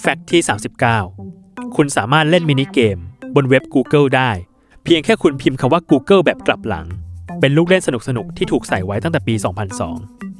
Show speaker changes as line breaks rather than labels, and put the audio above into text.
แฟกต์ที่ 39 คุณสามารถเล่นมินิเกม บนเว็บ Google ได้ เพียงแค่คุณพิมพ์คำว่า Google แบบกลับหลัง เป็นลูกเล่นสนุกๆ ที่ถูกใส่ไว้ตั้งแต่ปี 2002